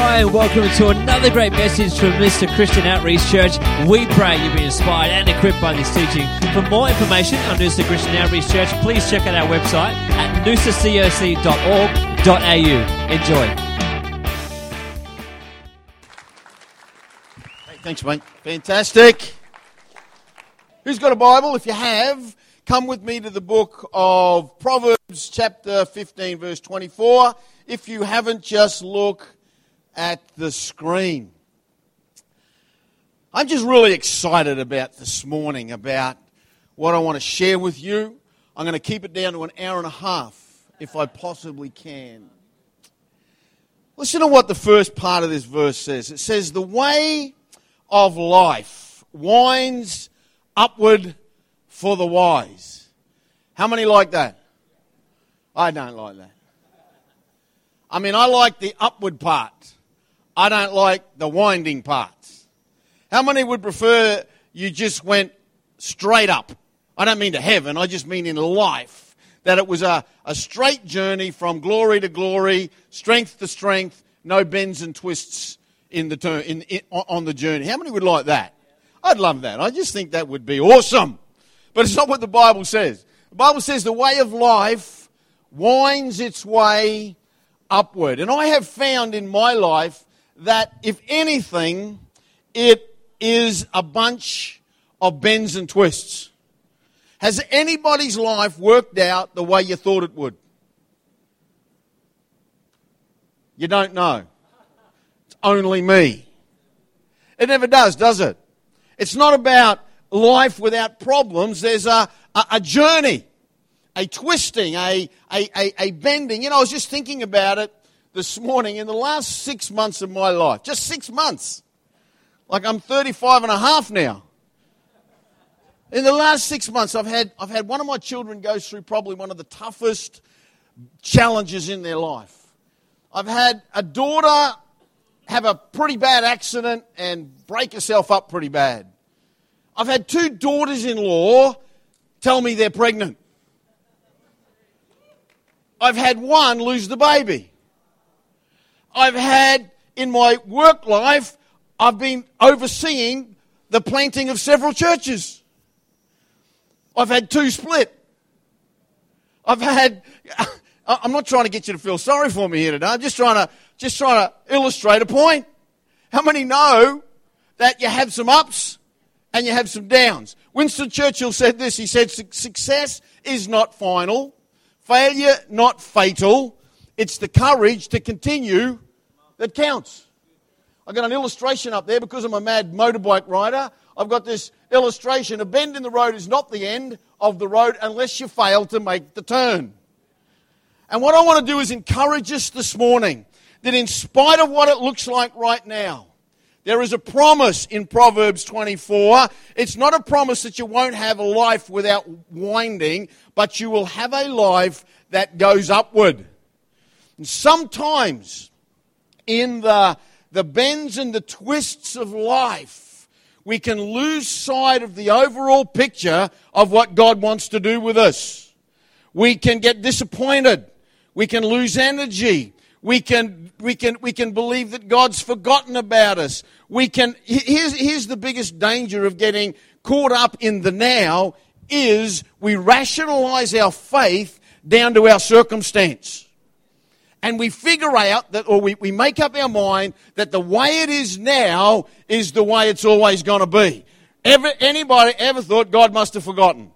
Hi, and welcome to another great message from Noosa Christian Outreach Church. We pray you've been inspired and equipped by this teaching. For more information on Noosa Christian Outreach Church, please check out our website at noosacoc.org.au. Enjoy. Thanks, mate. Fantastic. Who's got a Bible? If you have, come with me to the book of Proverbs, chapter 15, verse 24. If you haven't, just look at the screen. I'm just really excited about this morning, about what I want to share with you. I'm going to keep it down to an hour and a half, if I possibly can. Listen to what the first part of this verse says. It says, The way of life winds upward for the wise. How many like that? I don't like that. I mean, I like the upward part. I don't like the winding parts. How many would prefer you just went straight up? I don't mean to heaven, I just mean in life. That it was a, a straight journey from glory to glory, strength to strength, no bends and twists in the turn, in, in, on the journey. How many would like that? I'd love that. I just think that would be awesome. But it's not what the Bible says. The Bible says the way of life winds its way upward. And I have found in my life that, if anything, it is a bunch of bends and twists. Has anybody's life worked out the way you thought it would? You don't know. It's only me. It never does, does it? It's not about life without problems. There's a, a, a journey, a twisting, a, a, a, a bending. You know, I was just thinking about it this morning in the last six months of my life, just six months, like I'm 35 and a half now. In the last six months, I've had, I've had one of my children go through probably one of the toughest challenges in their life. I've had a daughter have a pretty bad accident and break herself up pretty bad. I've had two daughters in law tell me they're pregnant. I've had one lose the baby. I've had in my work life, I've been overseeing the planting of several churches. I've had two split. I've had, I'm not trying to get you to feel sorry for me here today. I'm just trying to, just trying to illustrate a point. How many know that you have some ups and you have some downs? Winston Churchill said this. He said, success is not final, failure not fatal. It's the courage to continue that counts. I've got an illustration up there because I'm a mad motorbike rider. I've got this illustration. A bend in the road is not the end of the road unless you fail to make the turn. And what I want to do is encourage us this morning that in spite of what it looks like right now, there is a promise in Proverbs 24. It's not a promise that you won't have a life without winding, but you will have a life that goes upward. And sometimes in the, the bends and the twists of life, we can lose sight of the overall picture of what God wants to do with us. We can get disappointed. We can lose energy. We can, we can, we can believe that God's forgotten about us. We can, here's, here's the biggest danger of getting caught up in the now is we rationalize our faith down to our circumstance and we figure out that, or we, we make up our mind that the way it is now is the way it's always going to be. Ever, anybody ever thought God must have forgotten?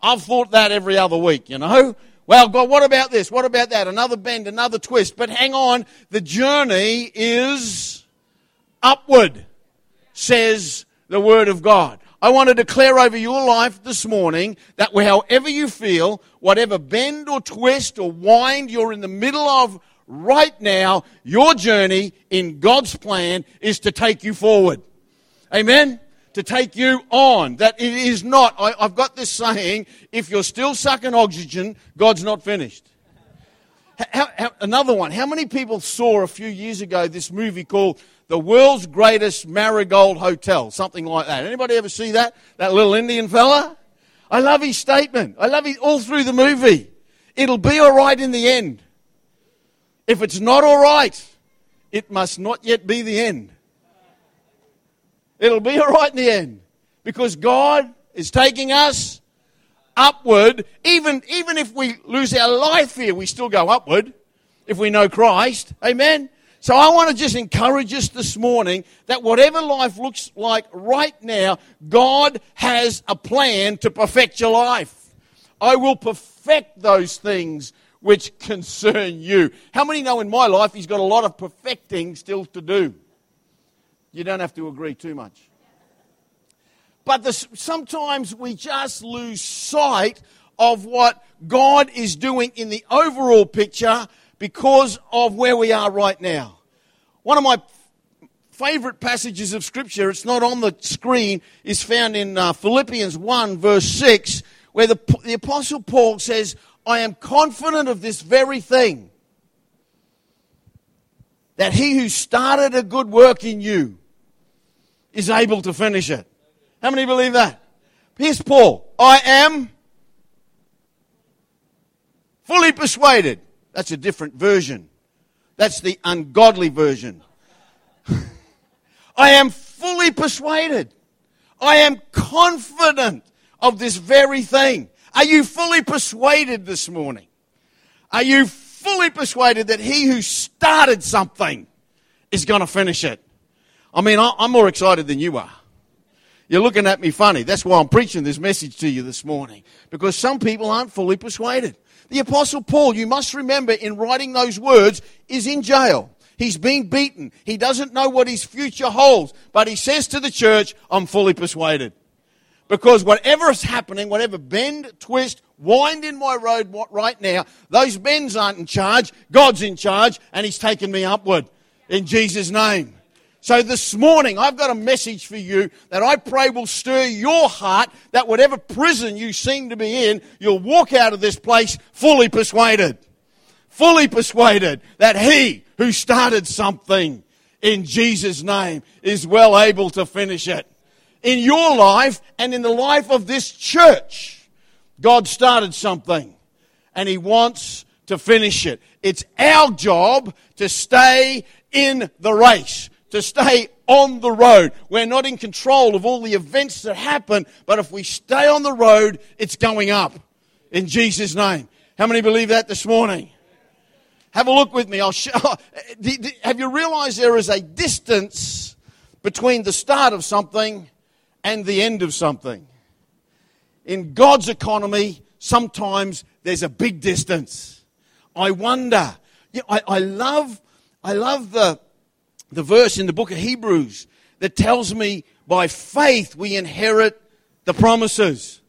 I've thought that every other week, you know? Well, God, what about this? What about that? Another bend, another twist. But hang on, the journey is upward, says the Word of God. I want to declare over your life this morning that however you feel, whatever bend or twist or wind you're in the middle of right now, your journey in God's plan is to take you forward. Amen? To take you on. That it is not, I, have got this saying, if you're still sucking oxygen, God's not finished. How, how, another one. How many people saw a few years ago this movie called the world's greatest marigold hotel, something like that. Anybody ever see that? That little Indian fella? I love his statement. I love it all through the movie. It'll be all right in the end. If it's not all right, it must not yet be the end. It'll be all right in the end because God is taking us upward. Even, even if we lose our life here, we still go upward if we know Christ. Amen. So I want to just encourage us this morning that whatever life looks like right now, God has a plan to perfect your life. I will perfect those things which concern you. How many know in my life he's got a lot of perfecting still to do? You don't have to agree too much. But this, sometimes we just lose sight of what God is doing in the overall picture because of where we are right now. One of my favorite passages of Scripture, it's not on the screen, is found in uh, Philippians 1, verse 6, where the, the Apostle Paul says, I am confident of this very thing that he who started a good work in you is able to finish it. How many believe that? Here's Paul. I am fully persuaded. That's a different version. That's the ungodly version. I am fully persuaded. I am confident of this very thing. Are you fully persuaded this morning? Are you fully persuaded that he who started something is going to finish it? I mean, I'm more excited than you are. You're looking at me funny. That's why I'm preaching this message to you this morning. Because some people aren't fully persuaded. The Apostle Paul, you must remember, in writing those words, is in jail. He's been beaten. He doesn't know what his future holds. But he says to the church, I'm fully persuaded. Because whatever is happening, whatever bend, twist, wind in my road right now, those bends aren't in charge. God's in charge, and He's taken me upward. In Jesus' name. So this morning, I've got a message for you that I pray will stir your heart that whatever prison you seem to be in, you'll walk out of this place fully persuaded. Fully persuaded that He who started something in Jesus' name is well able to finish it in your life and in the life of this church. God started something and He wants to finish it. It's our job to stay in the race, to stay on the road. We're not in control of all the events that happen, but if we stay on the road, it's going up. In Jesus' name. How many believe that this morning? Have a look with me. I'll show. Have you realized there is a distance between the start of something and the end of something. In God's economy, sometimes there's a big distance. I wonder. Yeah, I, I love, I love the, the verse in the book of Hebrews that tells me by faith we inherit the promises.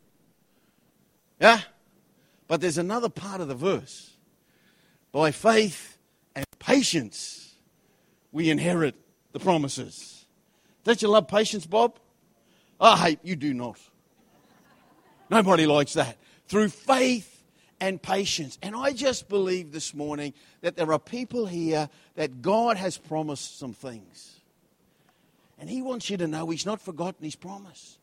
Yeah? But there's another part of the verse. By faith and patience we inherit the promises. Don't you love patience, Bob? I hate you do not. Nobody likes that. Through faith and patience. And I just believe this morning that there are people here that God has promised some things. And He wants you to know He's not forgotten His promise.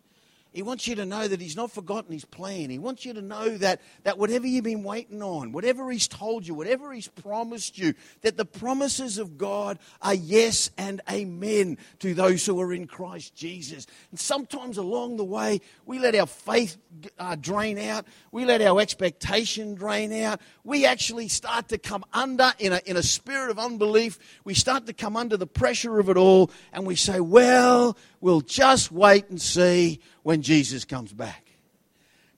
He wants you to know that He's not forgotten His plan. He wants you to know that, that whatever you've been waiting on, whatever He's told you, whatever He's promised you, that the promises of God are yes and amen to those who are in Christ Jesus. And sometimes along the way, we let our faith uh, drain out, we let our expectation drain out, we actually start to come under in a, in a spirit of unbelief. We start to come under the pressure of it all, and we say, Well, we'll just wait and see when Jesus comes back.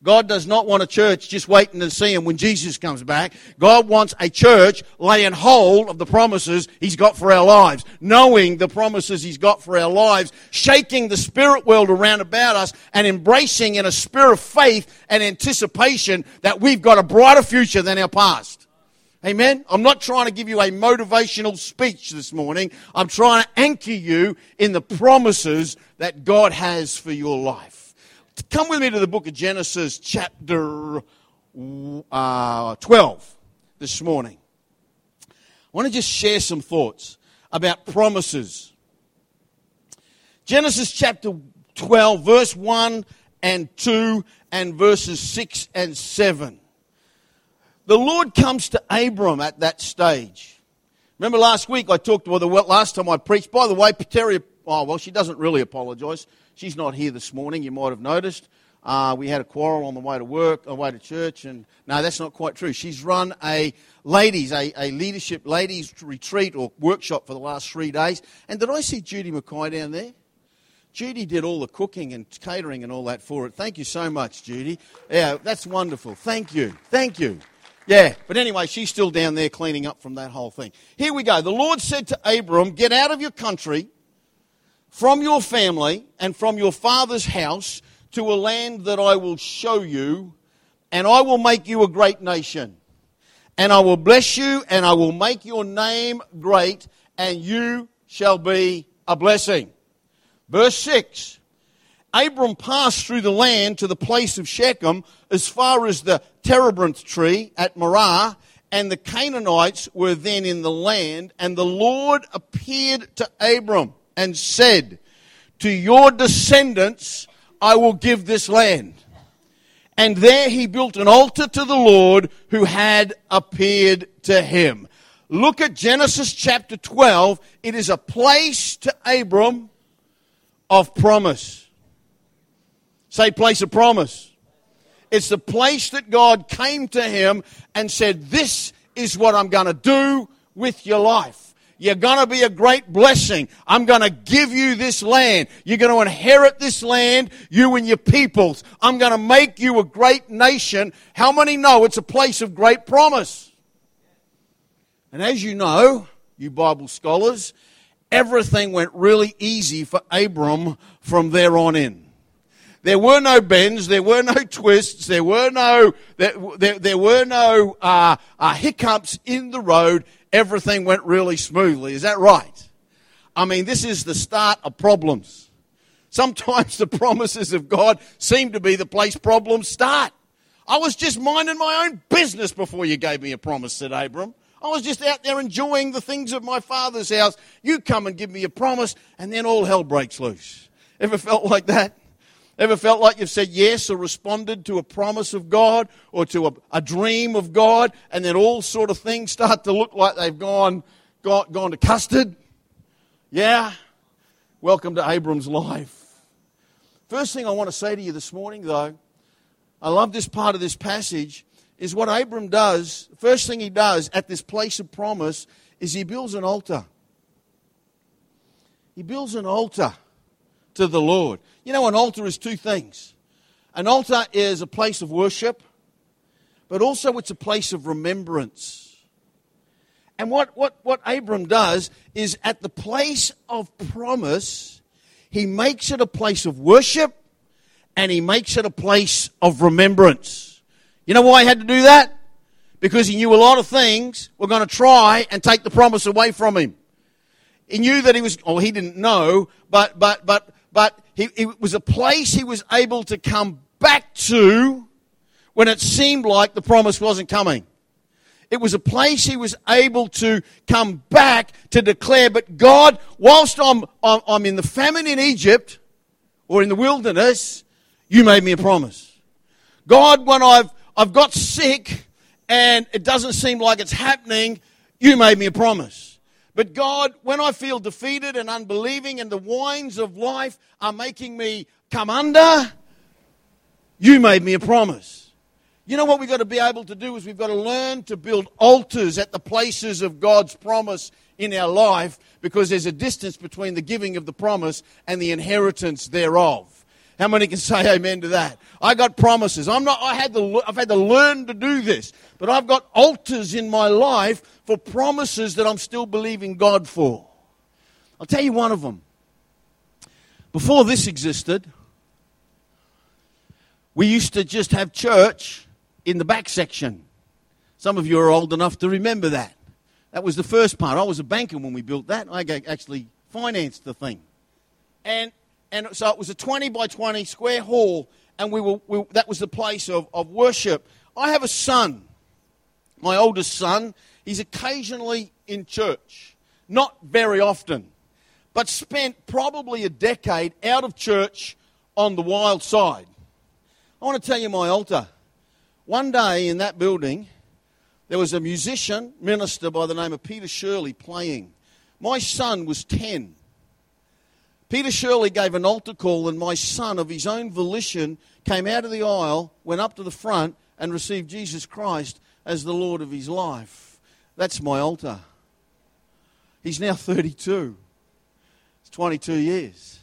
God does not want a church just waiting to see him when Jesus comes back. God wants a church laying hold of the promises he's got for our lives, knowing the promises he's got for our lives, shaking the spirit world around about us and embracing in a spirit of faith and anticipation that we've got a brighter future than our past. Amen. I'm not trying to give you a motivational speech this morning. I'm trying to anchor you in the promises that God has for your life. Come with me to the book of Genesis, chapter uh, 12, this morning. I want to just share some thoughts about promises. Genesis chapter 12, verse 1 and 2, and verses 6 and 7. The Lord comes to Abram at that stage. Remember last week I talked, well, the last time I preached, by the way, Pateria, oh, well, she doesn't really apologise. She's not here this morning, you might have noticed. Uh, we had a quarrel on the way to work, on the way to church, and no, that's not quite true. She's run a ladies, a, a leadership ladies retreat or workshop for the last three days. And did I see Judy McKay down there? Judy did all the cooking and catering and all that for it. Thank you so much, Judy. Yeah, that's wonderful. Thank you. Thank you. Yeah, but anyway, she's still down there cleaning up from that whole thing. Here we go. The Lord said to Abram, Get out of your country, from your family, and from your father's house to a land that I will show you, and I will make you a great nation. And I will bless you, and I will make your name great, and you shall be a blessing. Verse 6 Abram passed through the land to the place of Shechem as far as the terebinth tree at Moreh, and the Canaanites were then in the land. And the Lord appeared to Abram and said, To your descendants I will give this land. And there he built an altar to the Lord who had appeared to him. Look at Genesis chapter 12. It is a place to Abram of promise. Say, place of promise. It's the place that God came to him and said, This is what I'm going to do with your life. You're going to be a great blessing. I'm going to give you this land. You're going to inherit this land, you and your peoples. I'm going to make you a great nation. How many know it's a place of great promise? And as you know, you Bible scholars, everything went really easy for Abram from there on in. There were no bends, there were no twists, there were no there, there, there were no uh, uh, hiccups in the road everything went really smoothly. Is that right? I mean, this is the start of problems. Sometimes the promises of God seem to be the place problems start. I was just minding my own business before you gave me a promise, said Abram. I was just out there enjoying the things of my father's house. You come and give me a promise, and then all hell breaks loose. Ever felt like that? Ever felt like you've said yes or responded to a promise of God or to a, a dream of God, and then all sort of things start to look like they've gone, gone, gone to custard? Yeah? Welcome to Abram's life. First thing I want to say to you this morning, though, I love this part of this passage, is what Abram does. First thing he does at this place of promise is he builds an altar. He builds an altar to the Lord. You know, an altar is two things an altar is a place of worship, but also it's a place of remembrance. And what, what, what Abram does is at the place of promise, he makes it a place of worship and he makes it a place of remembrance. You know why he had to do that? Because he knew a lot of things were going to try and take the promise away from him. He knew that he was, or he didn't know, but, but, but but he, it was a place he was able to come back to when it seemed like the promise wasn't coming. It was a place he was able to come back to declare, but God, whilst I'm, I'm in the famine in Egypt or in the wilderness, you made me a promise. God, when I've, I've got sick and it doesn't seem like it's happening, you made me a promise. But God, when I feel defeated and unbelieving and the winds of life are making me come under, you made me a promise. You know what we've got to be able to do is we've got to learn to build altars at the places of God's promise in our life because there's a distance between the giving of the promise and the inheritance thereof. How many can say amen to that? I got promises. I'm not, I had to, I've had to learn to do this, but I've got altars in my life for promises that I'm still believing God for. I'll tell you one of them. Before this existed, we used to just have church in the back section. Some of you are old enough to remember that. That was the first part. I was a banker when we built that. I actually financed the thing. And and so it was a 20 by 20 square hall, and we were, we, that was the place of, of worship. I have a son, my oldest son. He's occasionally in church, not very often, but spent probably a decade out of church on the wild side. I want to tell you my altar. One day in that building, There was a musician, minister by the name of Peter Shirley playing. My son was 10. Peter Shirley gave an altar call, and my son, of his own volition, came out of the aisle, went up to the front, and received Jesus Christ as the Lord of his life. That's my altar. He's now 32. It's 22 years.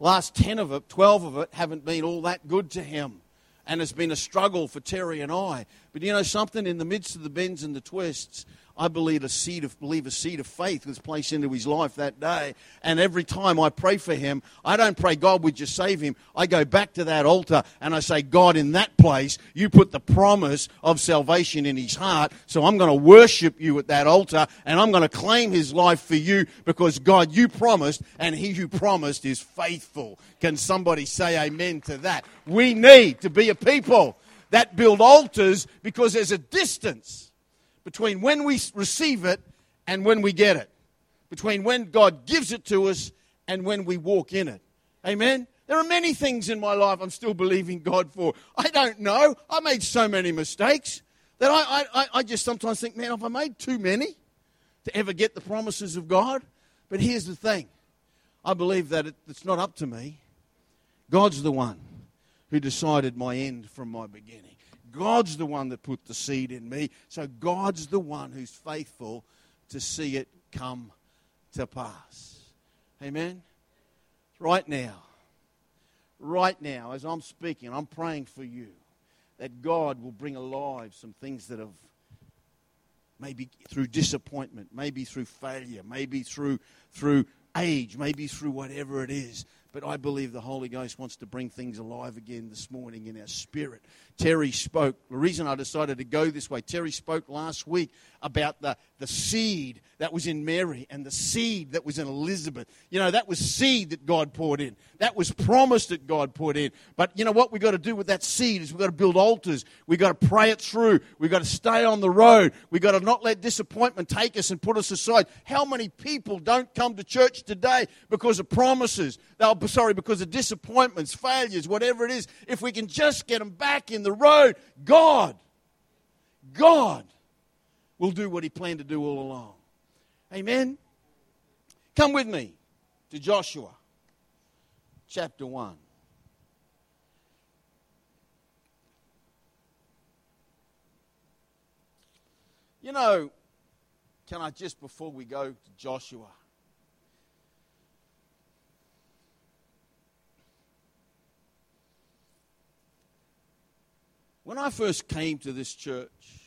Last 10 of it, 12 of it, haven't been all that good to him. And it's been a struggle for Terry and I. But you know something? In the midst of the bends and the twists, I believe a seed of believe a seed of faith was placed into his life that day. And every time I pray for him, I don't pray God would you save him. I go back to that altar and I say, God, in that place, you put the promise of salvation in his heart. So I'm going to worship you at that altar and I'm going to claim his life for you because God, you promised, and he who promised is faithful. Can somebody say amen to that? We need to be a people that build altars because there's a distance between when we receive it and when we get it, between when God gives it to us and when we walk in it. Amen? There are many things in my life I'm still believing God for. I don't know. I made so many mistakes that I, I, I just sometimes think, man, have I made too many to ever get the promises of God? But here's the thing I believe that it, it's not up to me. God's the one who decided my end from my beginning. God's the one that put the seed in me. So God's the one who's faithful to see it come to pass. Amen? Right now, right now, as I'm speaking, I'm praying for you that God will bring alive some things that have maybe through disappointment, maybe through failure, maybe through through age, maybe through whatever it is. But I believe the Holy Ghost wants to bring things alive again this morning in our spirit. Terry spoke. The reason I decided to go this way, Terry spoke last week about the, the seed that was in Mary and the seed that was in Elizabeth. You know, that was seed that God poured in. That was promise that God put in. But you know what we've got to do with that seed is we've got to build altars. We've got to pray it through. We've got to stay on the road. We've got to not let disappointment take us and put us aside. How many people don't come to church today because of promises? They'll, sorry, because of disappointments, failures, whatever it is. If we can just get them back in the road, God, God will do what He planned to do all along. Amen? Come with me to Joshua chapter 1. You know, can I just, before we go to Joshua, when I first came to this church,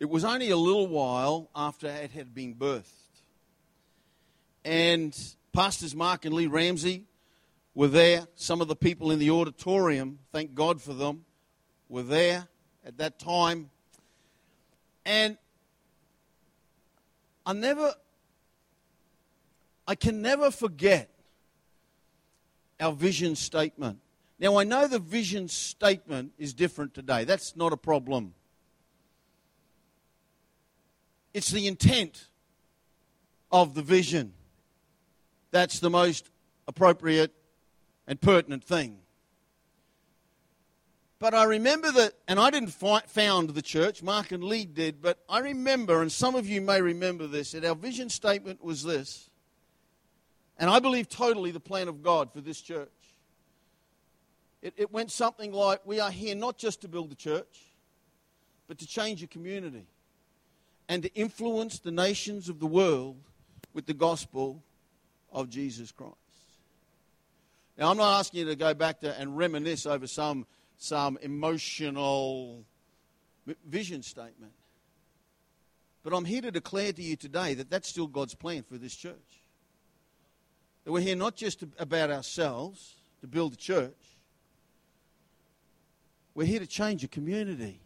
It was only a little while after it had been birthed. And Pastors Mark and Lee Ramsey were there. Some of the people in the auditorium, thank God for them, were there at that time. And I never, I can never forget our vision statement. Now, I know the vision statement is different today. That's not a problem. It's the intent of the vision that's the most appropriate and pertinent thing. But I remember that, and I didn't found the church, Mark and Lee did, but I remember, and some of you may remember this, that our vision statement was this, and I believe totally the plan of God for this church. It, it went something like We are here not just to build the church, but to change a community and to influence the nations of the world with the gospel of Jesus Christ. Now, I'm not asking you to go back to and reminisce over some, some emotional vision statement. But I'm here to declare to you today that that's still God's plan for this church. That we're here not just about ourselves to build a church, we're here to change a community.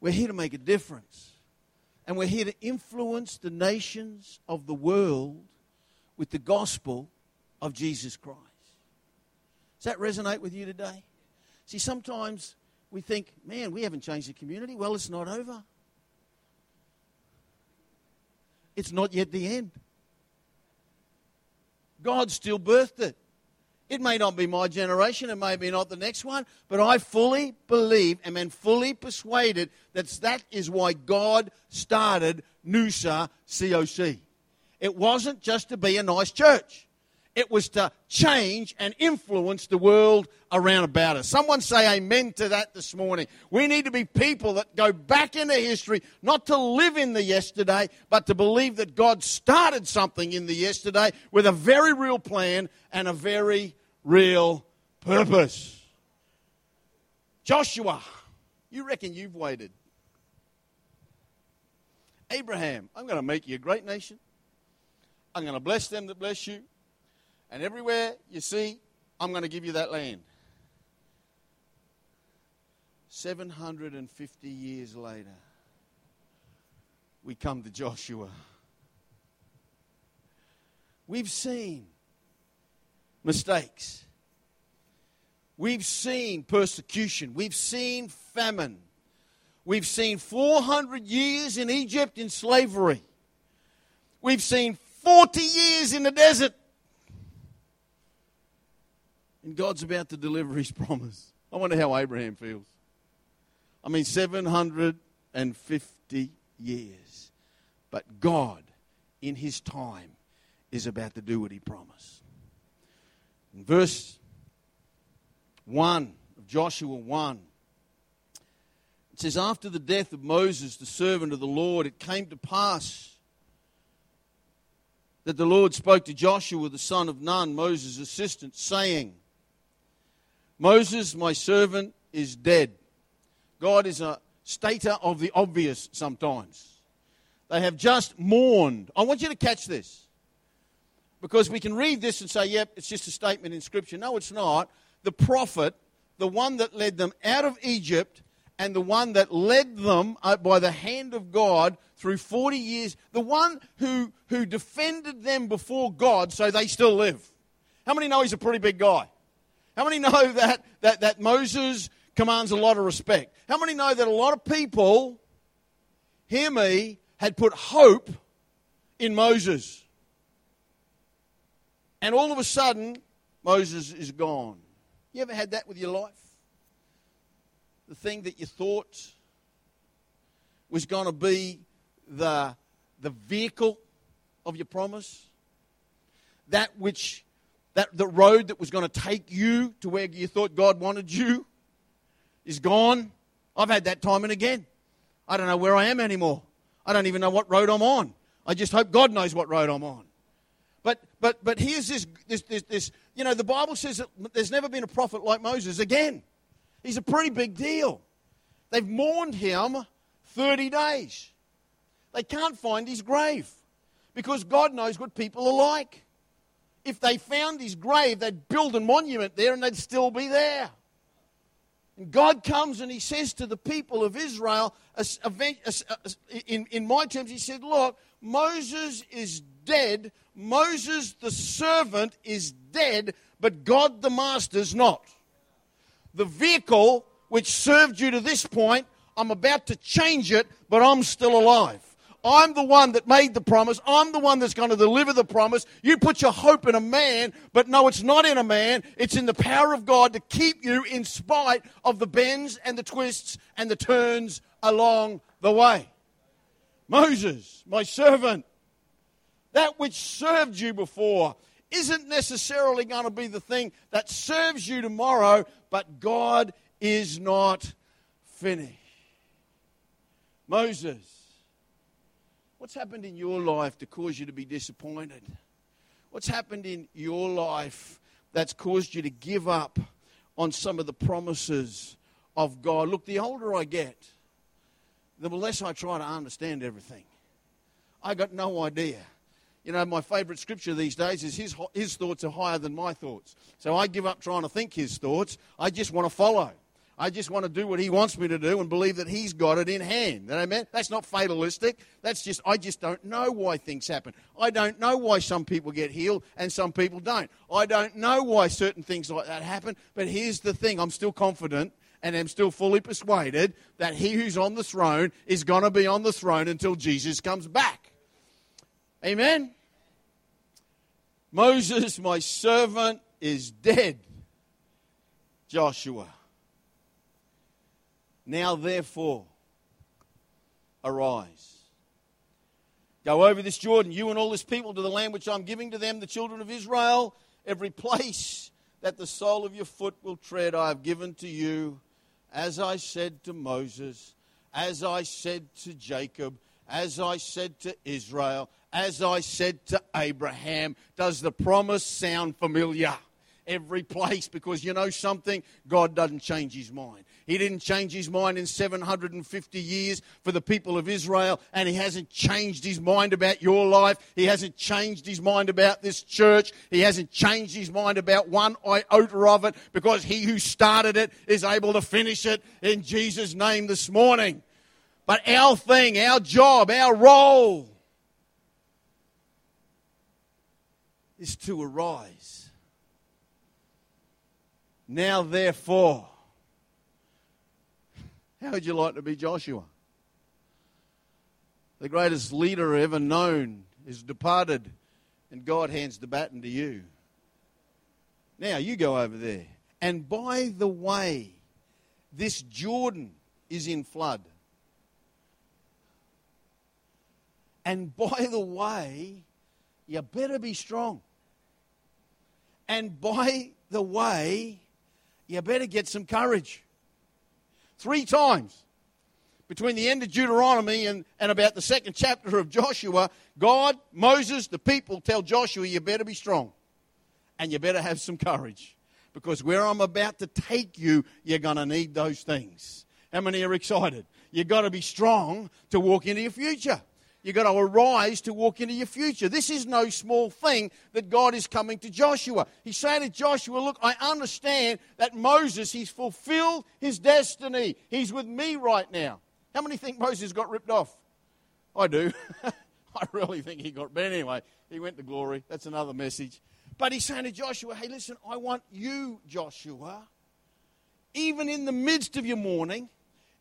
We're here to make a difference. And we're here to influence the nations of the world with the gospel of Jesus Christ. Does that resonate with you today? See, sometimes we think, man, we haven't changed the community. Well, it's not over. It's not yet the end. God still birthed it. It may not be my generation, it may be not the next one, but I fully believe and am fully persuaded that that is why God started Noosa COC. It wasn't just to be a nice church. It was to change and influence the world around about us. Someone say amen to that this morning. We need to be people that go back into history, not to live in the yesterday, but to believe that God started something in the yesterday with a very real plan and a very real purpose. Joshua, you reckon you've waited. Abraham, I'm going to make you a great nation. I'm going to bless them that bless you. And everywhere you see, I'm going to give you that land. 750 years later, we come to Joshua. We've seen mistakes. We've seen persecution. We've seen famine. We've seen 400 years in Egypt in slavery. We've seen 40 years in the desert. And God's about to deliver his promise. I wonder how Abraham feels. I mean, 750 years. But God, in his time, is about to do what he promised. Verse 1 of Joshua 1, it says, After the death of Moses, the servant of the Lord, it came to pass that the Lord spoke to Joshua, the son of Nun, Moses' assistant, saying, Moses, my servant, is dead. God is a stater of the obvious sometimes. They have just mourned. I want you to catch this. Because we can read this and say, yep, it's just a statement in Scripture. No, it's not. The prophet, the one that led them out of Egypt, and the one that led them uh, by the hand of God through 40 years, the one who, who defended them before God so they still live. How many know he's a pretty big guy? How many know that, that, that Moses commands a lot of respect? How many know that a lot of people, hear me, had put hope in Moses? And all of a sudden, Moses is gone. You ever had that with your life? The thing that you thought was going to be the, the vehicle of your promise, that which that the road that was going to take you to where you thought God wanted you is gone. I've had that time and again. I don't know where I am anymore. I don't even know what road I'm on. I just hope God knows what road I'm on. But but here's this this this, this you know the Bible says that there's never been a prophet like Moses again. He's a pretty big deal. They've mourned him 30 days. They can't find his grave because God knows what people are like if they found his grave, they'd build a monument there and they'd still be there. And God comes and he says to the people of Israel, in, in my terms, he said, Look, Moses is dead. Moses, the servant, is dead, but God, the master, is not. The vehicle which served you to this point, I'm about to change it, but I'm still alive. I'm the one that made the promise. I'm the one that's going to deliver the promise. You put your hope in a man, but no, it's not in a man. It's in the power of God to keep you in spite of the bends and the twists and the turns along the way. Moses, my servant, that which served you before isn't necessarily going to be the thing that serves you tomorrow, but God is not finished. Moses, What's happened in your life to cause you to be disappointed? What's happened in your life that's caused you to give up on some of the promises of God? Look, the older I get, the less I try to understand everything. I got no idea. You know, my favorite scripture these days is his, his thoughts are higher than my thoughts. So I give up trying to think his thoughts. I just want to follow. I just want to do what he wants me to do and believe that he's got it in hand. Amen? That's not fatalistic. That's just, I just don't know why things happen. I don't know why some people get healed and some people don't. I don't know why certain things like that happen. But here's the thing I'm still confident and I'm still fully persuaded that he who's on the throne is going to be on the throne until Jesus comes back. Amen? Moses, my servant, is dead. Joshua. Now, therefore, arise. Go over this Jordan, you and all this people, to the land which I'm giving to them, the children of Israel. Every place that the sole of your foot will tread, I have given to you, as I said to Moses, as I said to Jacob, as I said to Israel, as I said to Abraham. Does the promise sound familiar? Every place, because you know something? God doesn't change his mind. He didn't change his mind in 750 years for the people of Israel, and he hasn't changed his mind about your life. He hasn't changed his mind about this church. He hasn't changed his mind about one iota of it, because he who started it is able to finish it in Jesus' name this morning. But our thing, our job, our role is to arise. Now, therefore, how would you like to be Joshua? The greatest leader ever known is departed, and God hands the baton to you. Now, you go over there. And by the way, this Jordan is in flood. And by the way, you better be strong. And by the way, you better get some courage. Three times between the end of Deuteronomy and, and about the second chapter of Joshua, God, Moses, the people tell Joshua, you better be strong and you better have some courage because where I'm about to take you, you're going to need those things. How many are excited? You've got to be strong to walk into your future. You've got to arise to walk into your future. This is no small thing that God is coming to Joshua. He's saying to Joshua, Look, I understand that Moses, he's fulfilled his destiny. He's with me right now. How many think Moses got ripped off? I do. I really think he got, but anyway, he went to glory. That's another message. But he's saying to Joshua, Hey, listen, I want you, Joshua, even in the midst of your mourning,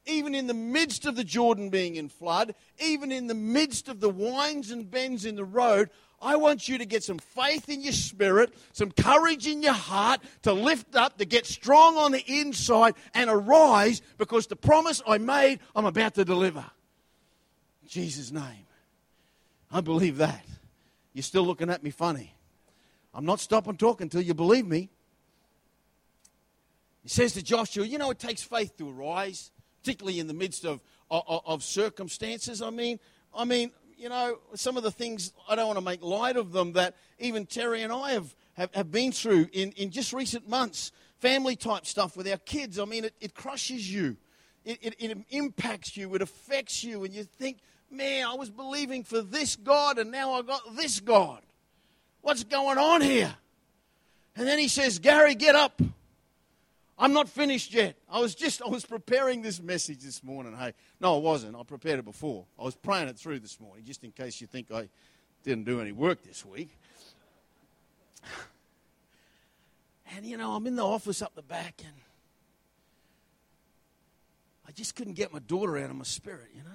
even in the midst of the Jordan being in flood, even in the midst of the winds and bends in the road, I want you to get some faith in your spirit, some courage in your heart to lift up, to get strong on the inside and arise because the promise I made, I'm about to deliver. In Jesus' name. I believe that. You're still looking at me funny. I'm not stopping talking until you believe me. He says to Joshua, You know, it takes faith to arise particularly in the midst of, of, of circumstances. I mean, I mean, you know, some of the things, I don't want to make light of them, that even Terry and I have, have, have been through in, in just recent months. Family type stuff with our kids. I mean, it, it crushes you, it, it, it impacts you, it affects you, and you think, man, I was believing for this God, and now I got this God. What's going on here? And then he says, Gary, get up. I'm not finished yet. I was just, I was preparing this message this morning. Hey, no, I wasn't. I prepared it before. I was praying it through this morning, just in case you think I didn't do any work this week. And, you know, I'm in the office up the back, and I just couldn't get my daughter out of my spirit, you know.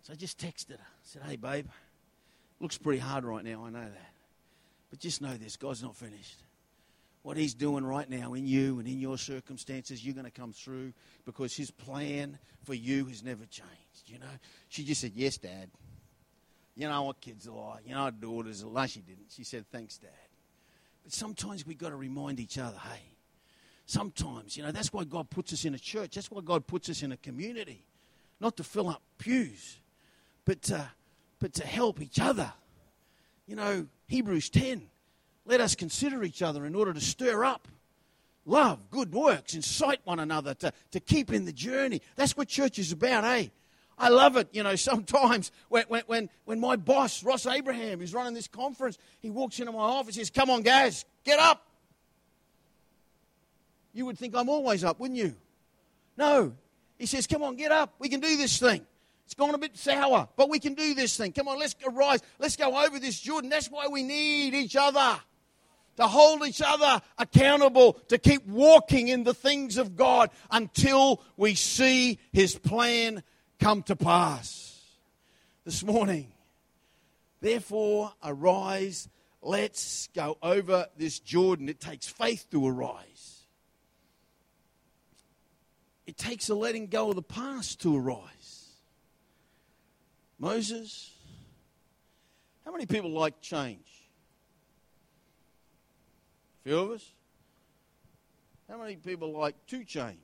So I just texted her. I said, hey, babe, looks pretty hard right now, I know that. But just know this God's not finished what He's doing right now in you and in your circumstances, you're going to come through because His plan for you has never changed. You know, she just said, Yes, Dad. You know what kids are like. You know, our daughters are like. She didn't. She said, Thanks, Dad. But sometimes we've got to remind each other, hey, sometimes, you know, that's why God puts us in a church. That's why God puts us in a community. Not to fill up pews, but to, but to help each other. You know, Hebrews 10 let us consider each other in order to stir up love, good works, incite one another to, to keep in the journey. That's what church is about, eh? I love it. You know, sometimes when, when, when my boss, Ross Abraham, is running this conference, he walks into my office and says, Come on, guys, get up. You would think I'm always up, wouldn't you? No. He says, Come on, get up. We can do this thing. It's gone a bit sour, but we can do this thing. Come on, let's arise. Let's go over this Jordan. That's why we need each other to hold each other accountable, to keep walking in the things of God until we see His plan come to pass. This morning, therefore, arise let's go over this Jordan. It takes faith to arise. It takes a letting go of the past to arise. Moses, how many people like change? Few of us? How many people like to change?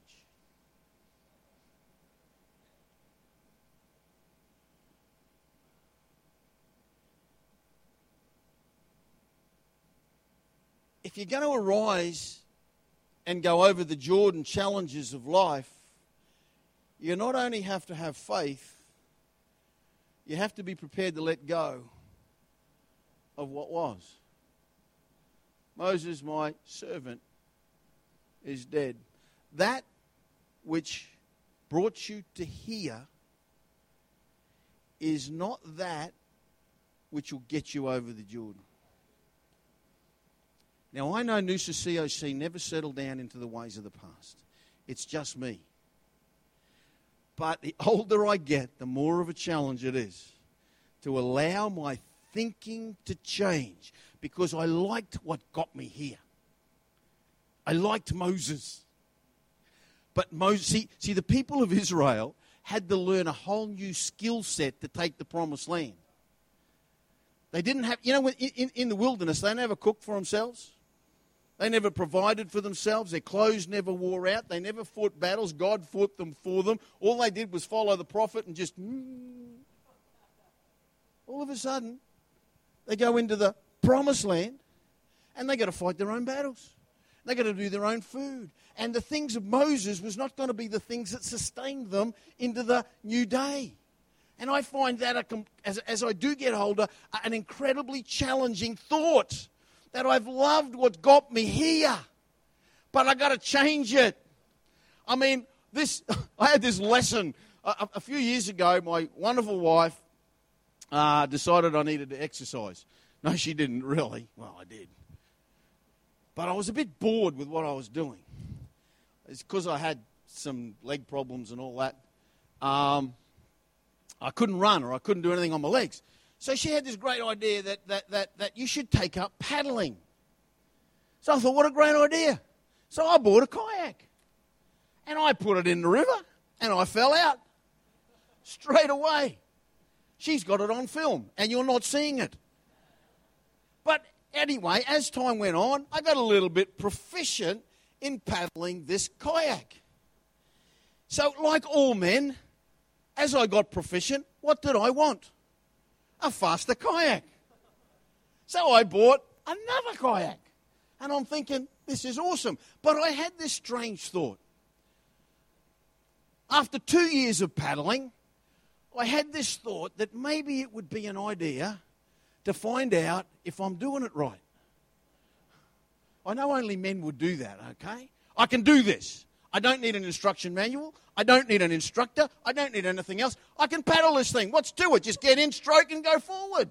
if you're going to arise and go over the Jordan challenges of life, you not only have to have faith, you have to be prepared to let go of what was. Moses, my servant, is dead. That which brought you to here is not that which will get you over the Jordan. Now, I know Noosa COC never settled down into the ways of the past. It's just me. But the older I get, the more of a challenge it is to allow my thinking to change because I liked what got me here. I liked Moses. But Moses, see, see, the people of Israel had to learn a whole new skill set to take the promised land. They didn't have, you know, in, in, the wilderness, they never cooked for themselves. They never provided for themselves. Their clothes never wore out. They never fought battles. God fought them for them. All they did was follow the prophet and just. Mm. All of a sudden, they go into the promised land and they got to fight their own battles. They got to do their own food. And the things of Moses was not going to be the things that sustained them into the new day. And I find that, a, as, as I do get older, an incredibly challenging thought that I've loved what got me here, but I got to change it. I mean, this I had this lesson a, a few years ago. My wonderful wife uh, decided I needed to exercise. No, she didn't really. Well, I did, but I was a bit bored with what I was doing. It's because I had some leg problems and all that. Um, I couldn't run or I couldn't do anything on my legs. So she had this great idea that, that, that, that you should take up paddling. So I thought, what a great idea. So I bought a kayak. And I put it in the river and I fell out straight away. She's got it on film and you're not seeing it. But anyway, as time went on, I got a little bit proficient in paddling this kayak. So, like all men, as I got proficient, what did I want? a faster kayak. So I bought another kayak. And I'm thinking, this is awesome. But I had this strange thought. After two years of paddling, I had this thought that maybe it would be an idea to find out if I'm doing it right. I know only men would do that, okay? I can do this. I don't need an instruction manual. I don't need an instructor. I don't need anything else. I can paddle this thing. What's to it? Just get in, stroke, and go forward.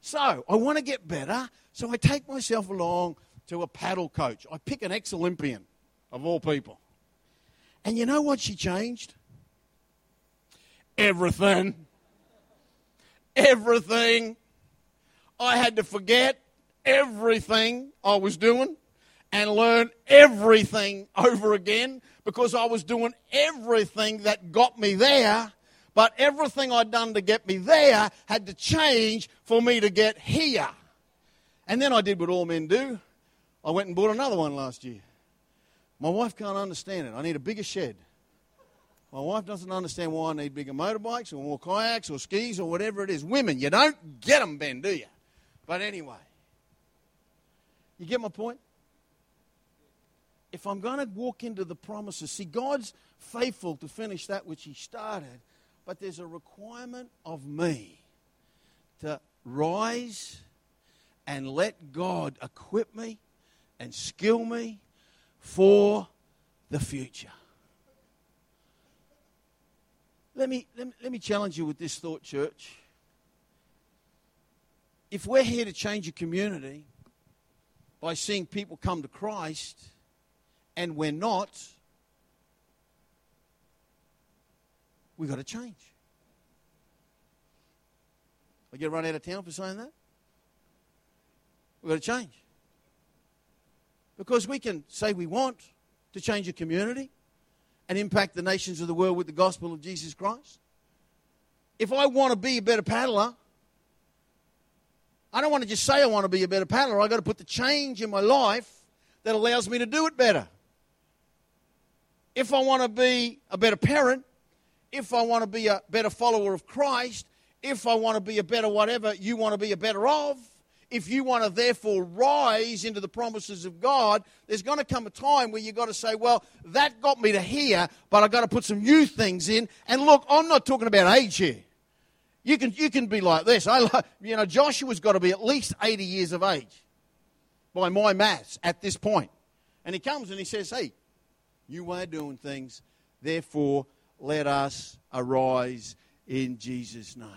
So I want to get better. So I take myself along to a paddle coach. I pick an ex Olympian, of all people. And you know what she changed? Everything. Everything. I had to forget everything I was doing and learn everything over again because I was doing everything that got me there. But everything I'd done to get me there had to change for me to get here. And then I did what all men do. I went and bought another one last year. My wife can't understand it. I need a bigger shed. My wife doesn't understand why I need bigger motorbikes or more kayaks or skis or whatever it is. Women, you don't get them, Ben, do you? But anyway, you get my point? if I'm going to walk into the promises, see, God's faithful to finish that which He started, but there's a requirement of me to rise and let God equip me and skill me for the future. Let me, let me, let me challenge you with this thought, church. If we're here to change a community by seeing people come to Christ, and we're not, we've got to change. I get run out of town for saying that? We've got to change. Because we can say we want to change a community and impact the nations of the world with the gospel of Jesus Christ. If I want to be a better paddler, I don't want to just say I want to be a better paddler. I've got to put the change in my life that allows me to do it better. If I want to be a better parent, if I want to be a better follower of Christ, if I want to be a better whatever you want to be a better of, if you want to therefore rise into the promises of God, there's going to come a time where you've got to say, well, that got me to here, but I've got to put some new things in. And look, I'm not talking about age here. You can, you can be like this. I, you know, Joshua's got to be at least 80 years of age by my maths at this point. And he comes and he says, hey, you of doing things. Therefore, let us arise in Jesus' name.